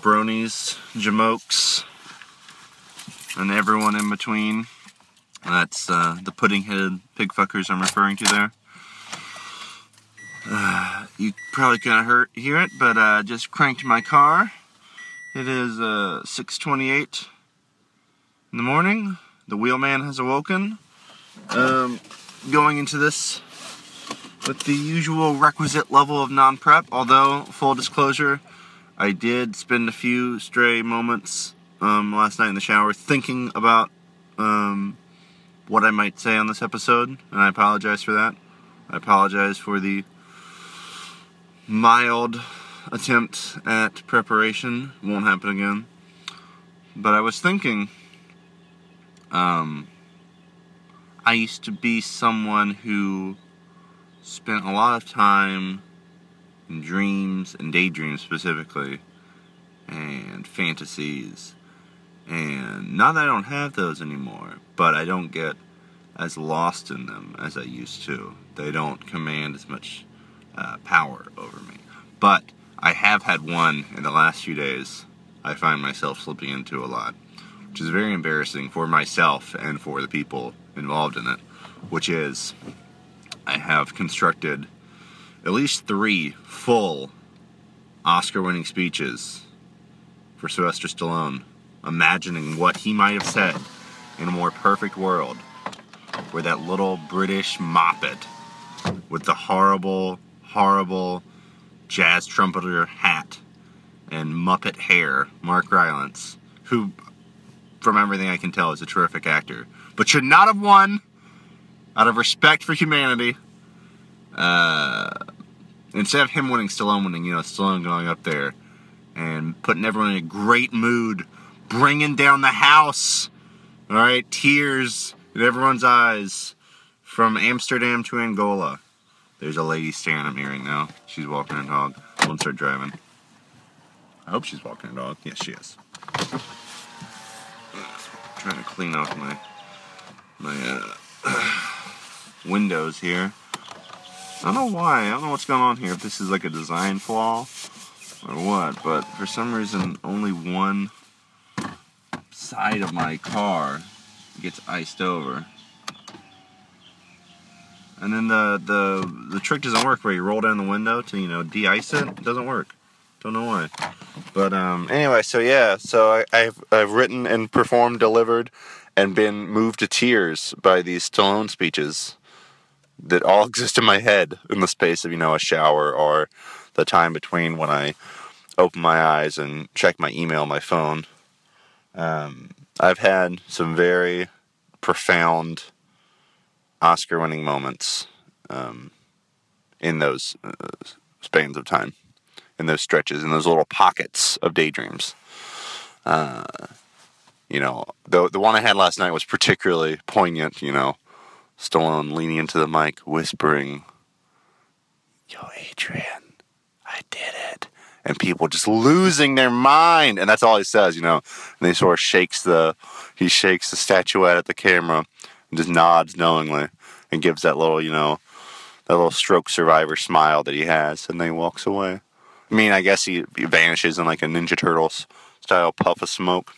jabronis, jamokes, and everyone in between. That's uh, the pudding-headed pig fuckers I'm referring to there. Uh, you probably can't hear, hear it, but I uh, just cranked my car. It is uh, 6:28 in the morning. The wheelman has awoken. Um, going into this with the usual requisite level of non-prep, although full disclosure, I did spend a few stray moments um, last night in the shower thinking about um, what I might say on this episode, and I apologize for that. I apologize for the mild attempt at preparation. Won't happen again. But I was thinking, um, I used to be someone who spent a lot of time in dreams and daydreams specifically, and fantasies. And not that I don't have those anymore, but I don't get as lost in them as I used to. They don't command as much uh, power over me. But I have had one in the last few days I find myself slipping into a lot, which is very embarrassing for myself and for the people involved in it, which is I have constructed at least three full Oscar winning speeches for Sylvester Stallone, imagining what he might have said in a more perfect world where that little British moppet with the horrible, horrible jazz trumpeter hat and Muppet hair, Mark Rylance, who, from everything I can tell, is a terrific actor, but should not have won out of respect for humanity. Uh, instead of him winning, Stallone winning, you know, Stallone going up there and putting everyone in a great mood, bringing down the house. All right, tears in everyone's eyes from Amsterdam to Angola. There's a lady staring me right now. She's walking her dog. I won't start driving. I hope she's walking her dog. Yes, she is. trying to clean off my my uh, windows here. I don't know why. I don't know what's going on here. If this is like a design flaw or what, but for some reason, only one side of my car gets iced over. And then the the the trick doesn't work where you roll down the window to you know de-ice it. It doesn't work. Don't know why. But um, anyway, so yeah, so I, I've I've written and performed, delivered, and been moved to tears by these Stallone speeches that all exist in my head in the space of you know a shower or the time between when I open my eyes and check my email, my phone. Um, I've had some very profound Oscar-winning moments um, in those uh, spans of time, in those stretches, in those little pockets of daydreams. Uh, you know, the the one I had last night was particularly poignant. You know, Stallone leaning into the mic, whispering, "Yo, Adrian, I did it." And people just losing their mind, and that's all he says, you know. And he sort of shakes the, he shakes the statuette at the camera, and just nods knowingly, and gives that little, you know, that little stroke survivor smile that he has, and then he walks away. I mean, I guess he, he vanishes in like a Ninja Turtles style puff of smoke.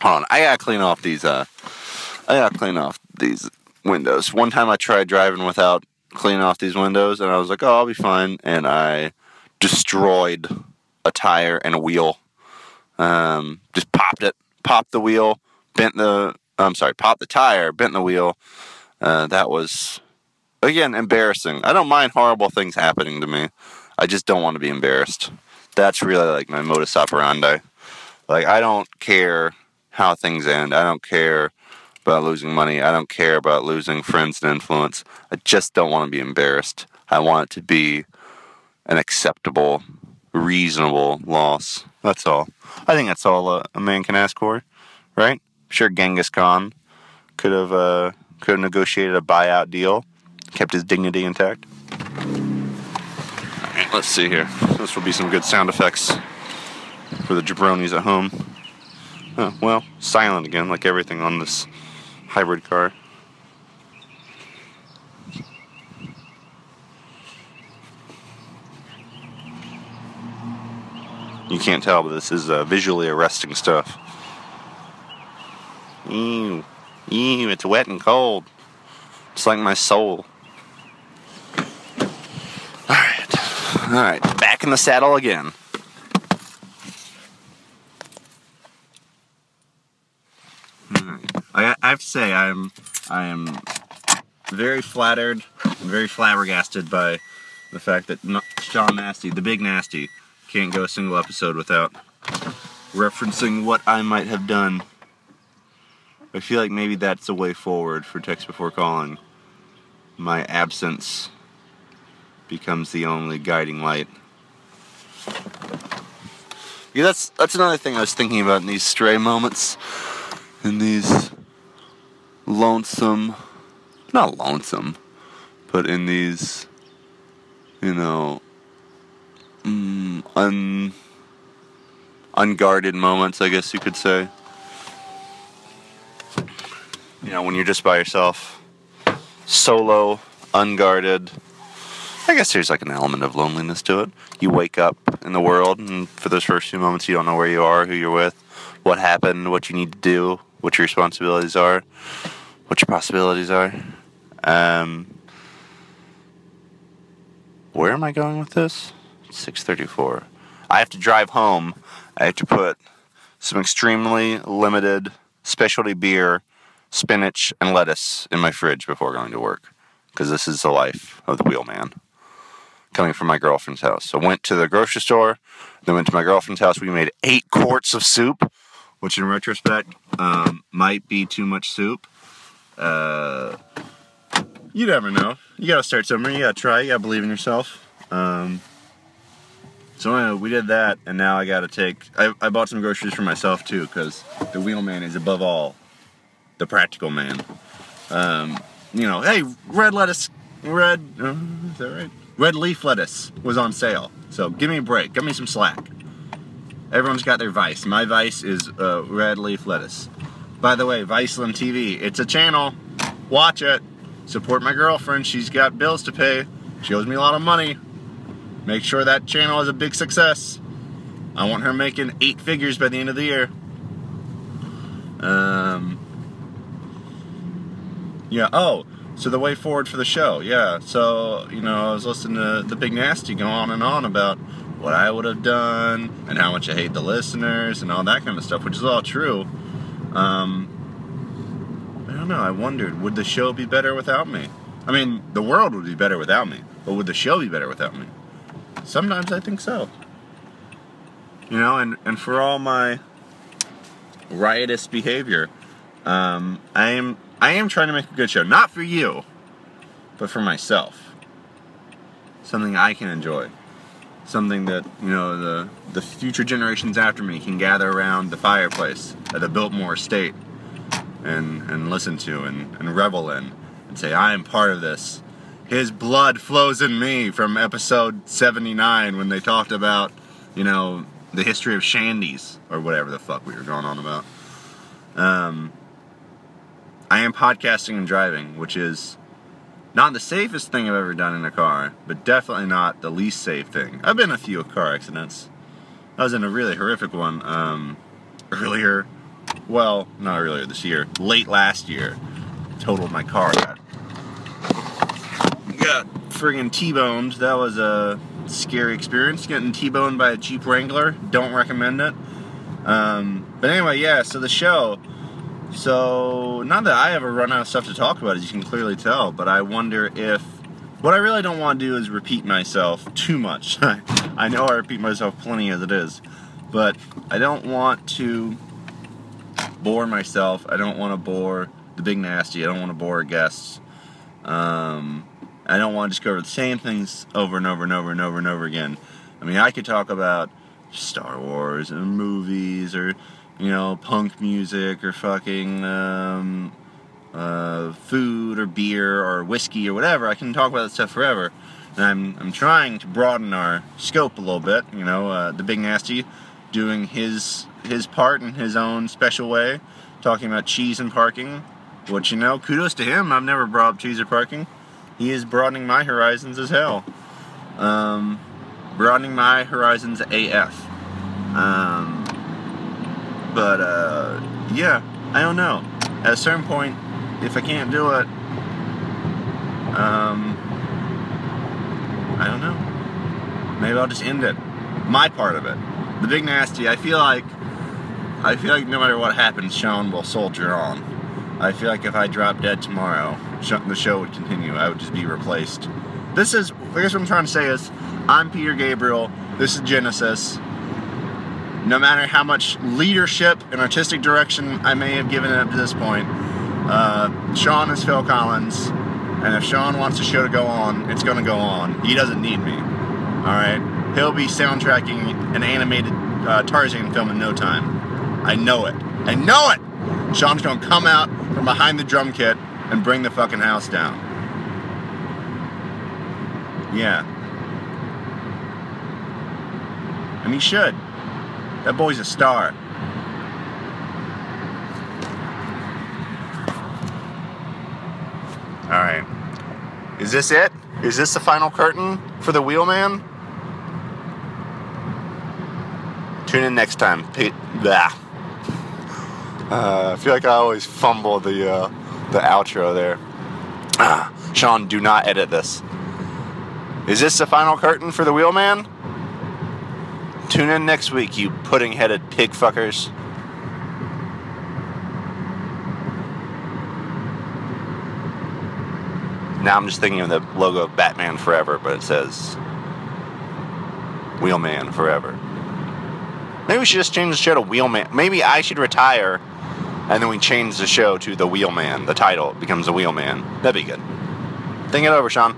Hold on, I gotta clean off these. Uh, I gotta clean off these windows. One time I tried driving without cleaning off these windows, and I was like, "Oh, I'll be fine," and I destroyed a tire and a wheel. Um, just popped it, popped the wheel, bent the. I'm sorry, popped the tire, bent the wheel. Uh, that was again embarrassing. I don't mind horrible things happening to me. I just don't want to be embarrassed. That's really like my modus operandi. Like I don't care how things end. I don't care about losing money. I don't care about losing friends and influence. I just don't want to be embarrassed. I want it to be an acceptable, reasonable loss. That's all. I think that's all a, a man can ask for, right? Sure, Genghis Khan could have uh, could have negotiated a buyout deal, kept his dignity intact. All right, let's see here. This will be some good sound effects for the jabronis at home. Well, silent again, like everything on this hybrid car. You can't tell, but this is uh, visually arresting stuff. Ew. Ew, it's wet and cold. It's like my soul. Alright. Alright, back in the saddle again. I, I have to say, I'm I am very flattered and very flabbergasted by the fact that Sean Nasty, the big Nasty, can't go a single episode without referencing what I might have done. I feel like maybe that's a way forward for text before calling. My absence becomes the only guiding light. Yeah, that's that's another thing I was thinking about in these stray moments, in these lonesome, not lonesome, but in these, you know, mm, un, unguarded moments, I guess you could say. You know, when you're just by yourself, solo, unguarded. I guess there's like an element of loneliness to it. You wake up in the world, and for those first few moments, you don't know where you are, who you're with, what happened, what you need to do, what your responsibilities are, what your possibilities are. Um, where am I going with this? 634. I have to drive home. I have to put some extremely limited specialty beer, spinach, and lettuce in my fridge before going to work. Because this is the life of the wheelman. Coming from my girlfriend's house. So went to the grocery store, then went to my girlfriend's house. We made eight quarts of soup, which in retrospect um, might be too much soup. Uh, you never know. You gotta start somewhere. You gotta try. You gotta believe in yourself. Um, so anyway, we did that, and now I gotta take. I, I bought some groceries for myself too, because the wheelman is above all the practical man. Um, you know, hey, red lettuce, red. Uh, is that right? Red leaf lettuce was on sale. So give me a break. Give me some slack. Everyone's got their vice. My vice is uh, red leaf lettuce. By the way, Viceland TV, it's a channel. Watch it. Support my girlfriend. She's got bills to pay. She owes me a lot of money. Make sure that channel is a big success. I want her making eight figures by the end of the year. Um. Yeah. Oh, so the way forward for the show. Yeah. So you know, I was listening to the Big Nasty go on and on about what I would have done and how much I hate the listeners and all that kind of stuff, which is all true. Um, I don't know. I wondered, would the show be better without me? I mean, the world would be better without me, but would the show be better without me? Sometimes I think so. You know, and, and for all my riotous behavior, um, I am I am trying to make a good show, not for you, but for myself. Something I can enjoy, something that you know the the future generations after me can gather around the fireplace at the Biltmore Estate and and listen to and, and revel in and say I am part of this. His blood flows in me from episode 79 when they talked about, you know, the history of shandies or whatever the fuck we were going on about. Um, I am podcasting and driving, which is not the safest thing I've ever done in a car, but definitely not the least safe thing. I've been in a few car accidents. I was in a really horrific one um, earlier. Well, not earlier this year. Late last year, totaled my car. Got, got friggin' T-boned. That was a scary experience. Getting T-boned by a Jeep Wrangler. Don't recommend it. Um, but anyway, yeah. So the show. So not that I ever run out of stuff to talk about, as you can clearly tell. But I wonder if what I really don't want to do is repeat myself too much. I know I repeat myself plenty as it is, but I don't want to bore myself. I don't want to bore the big nasty. I don't want to bore guests. Um, I don't want to just go over the same things over and over and over and over and over again. I mean, I could talk about Star Wars and movies or, you know, punk music or fucking um, uh, food or beer or whiskey or whatever. I can talk about that stuff forever. And I'm, I'm trying to broaden our scope a little bit. You know, uh, the Big Nasty doing his his part in his own special way, talking about cheese and parking. Which you know, kudos to him. I've never brought up cheese or parking. He is broadening my horizons as hell. Um, broadening my horizons AF. Um, but uh, yeah, I don't know. At a certain point, if I can't do it, um, I don't know. Maybe I'll just end it. My part of it, the big nasty. I feel like, I feel like no matter what happens, Sean will soldier on. I feel like if I drop dead tomorrow, the show would continue. I would just be replaced. This is, I guess what I'm trying to say is, I'm Peter Gabriel. This is Genesis. No matter how much leadership and artistic direction I may have given it up to this point, uh, Sean is Phil Collins, and if Sean wants the show to go on, it's going to go on. He doesn't need me. All right, he'll be soundtracking an animated uh, Tarzan film in no time. I know it. I know it. Sean's going to come out from behind the drum kit and bring the fucking house down. Yeah. And he should. That boy's a star. Alright. Is this it? Is this the final curtain for the Wheelman? Tune in next time. Pe- Blah. Uh, I feel like I always fumble the uh, the outro there. Ah, Sean, do not edit this. Is this the final curtain for the Wheelman? Tune in next week, you pudding headed pig fuckers. Now I'm just thinking of the logo of Batman Forever, but it says Wheelman Forever. Maybe we should just change the show to Wheelman. Maybe I should retire and then we change the show to The Wheelman. The title becomes The Wheelman. That'd be good. Think it over, Sean.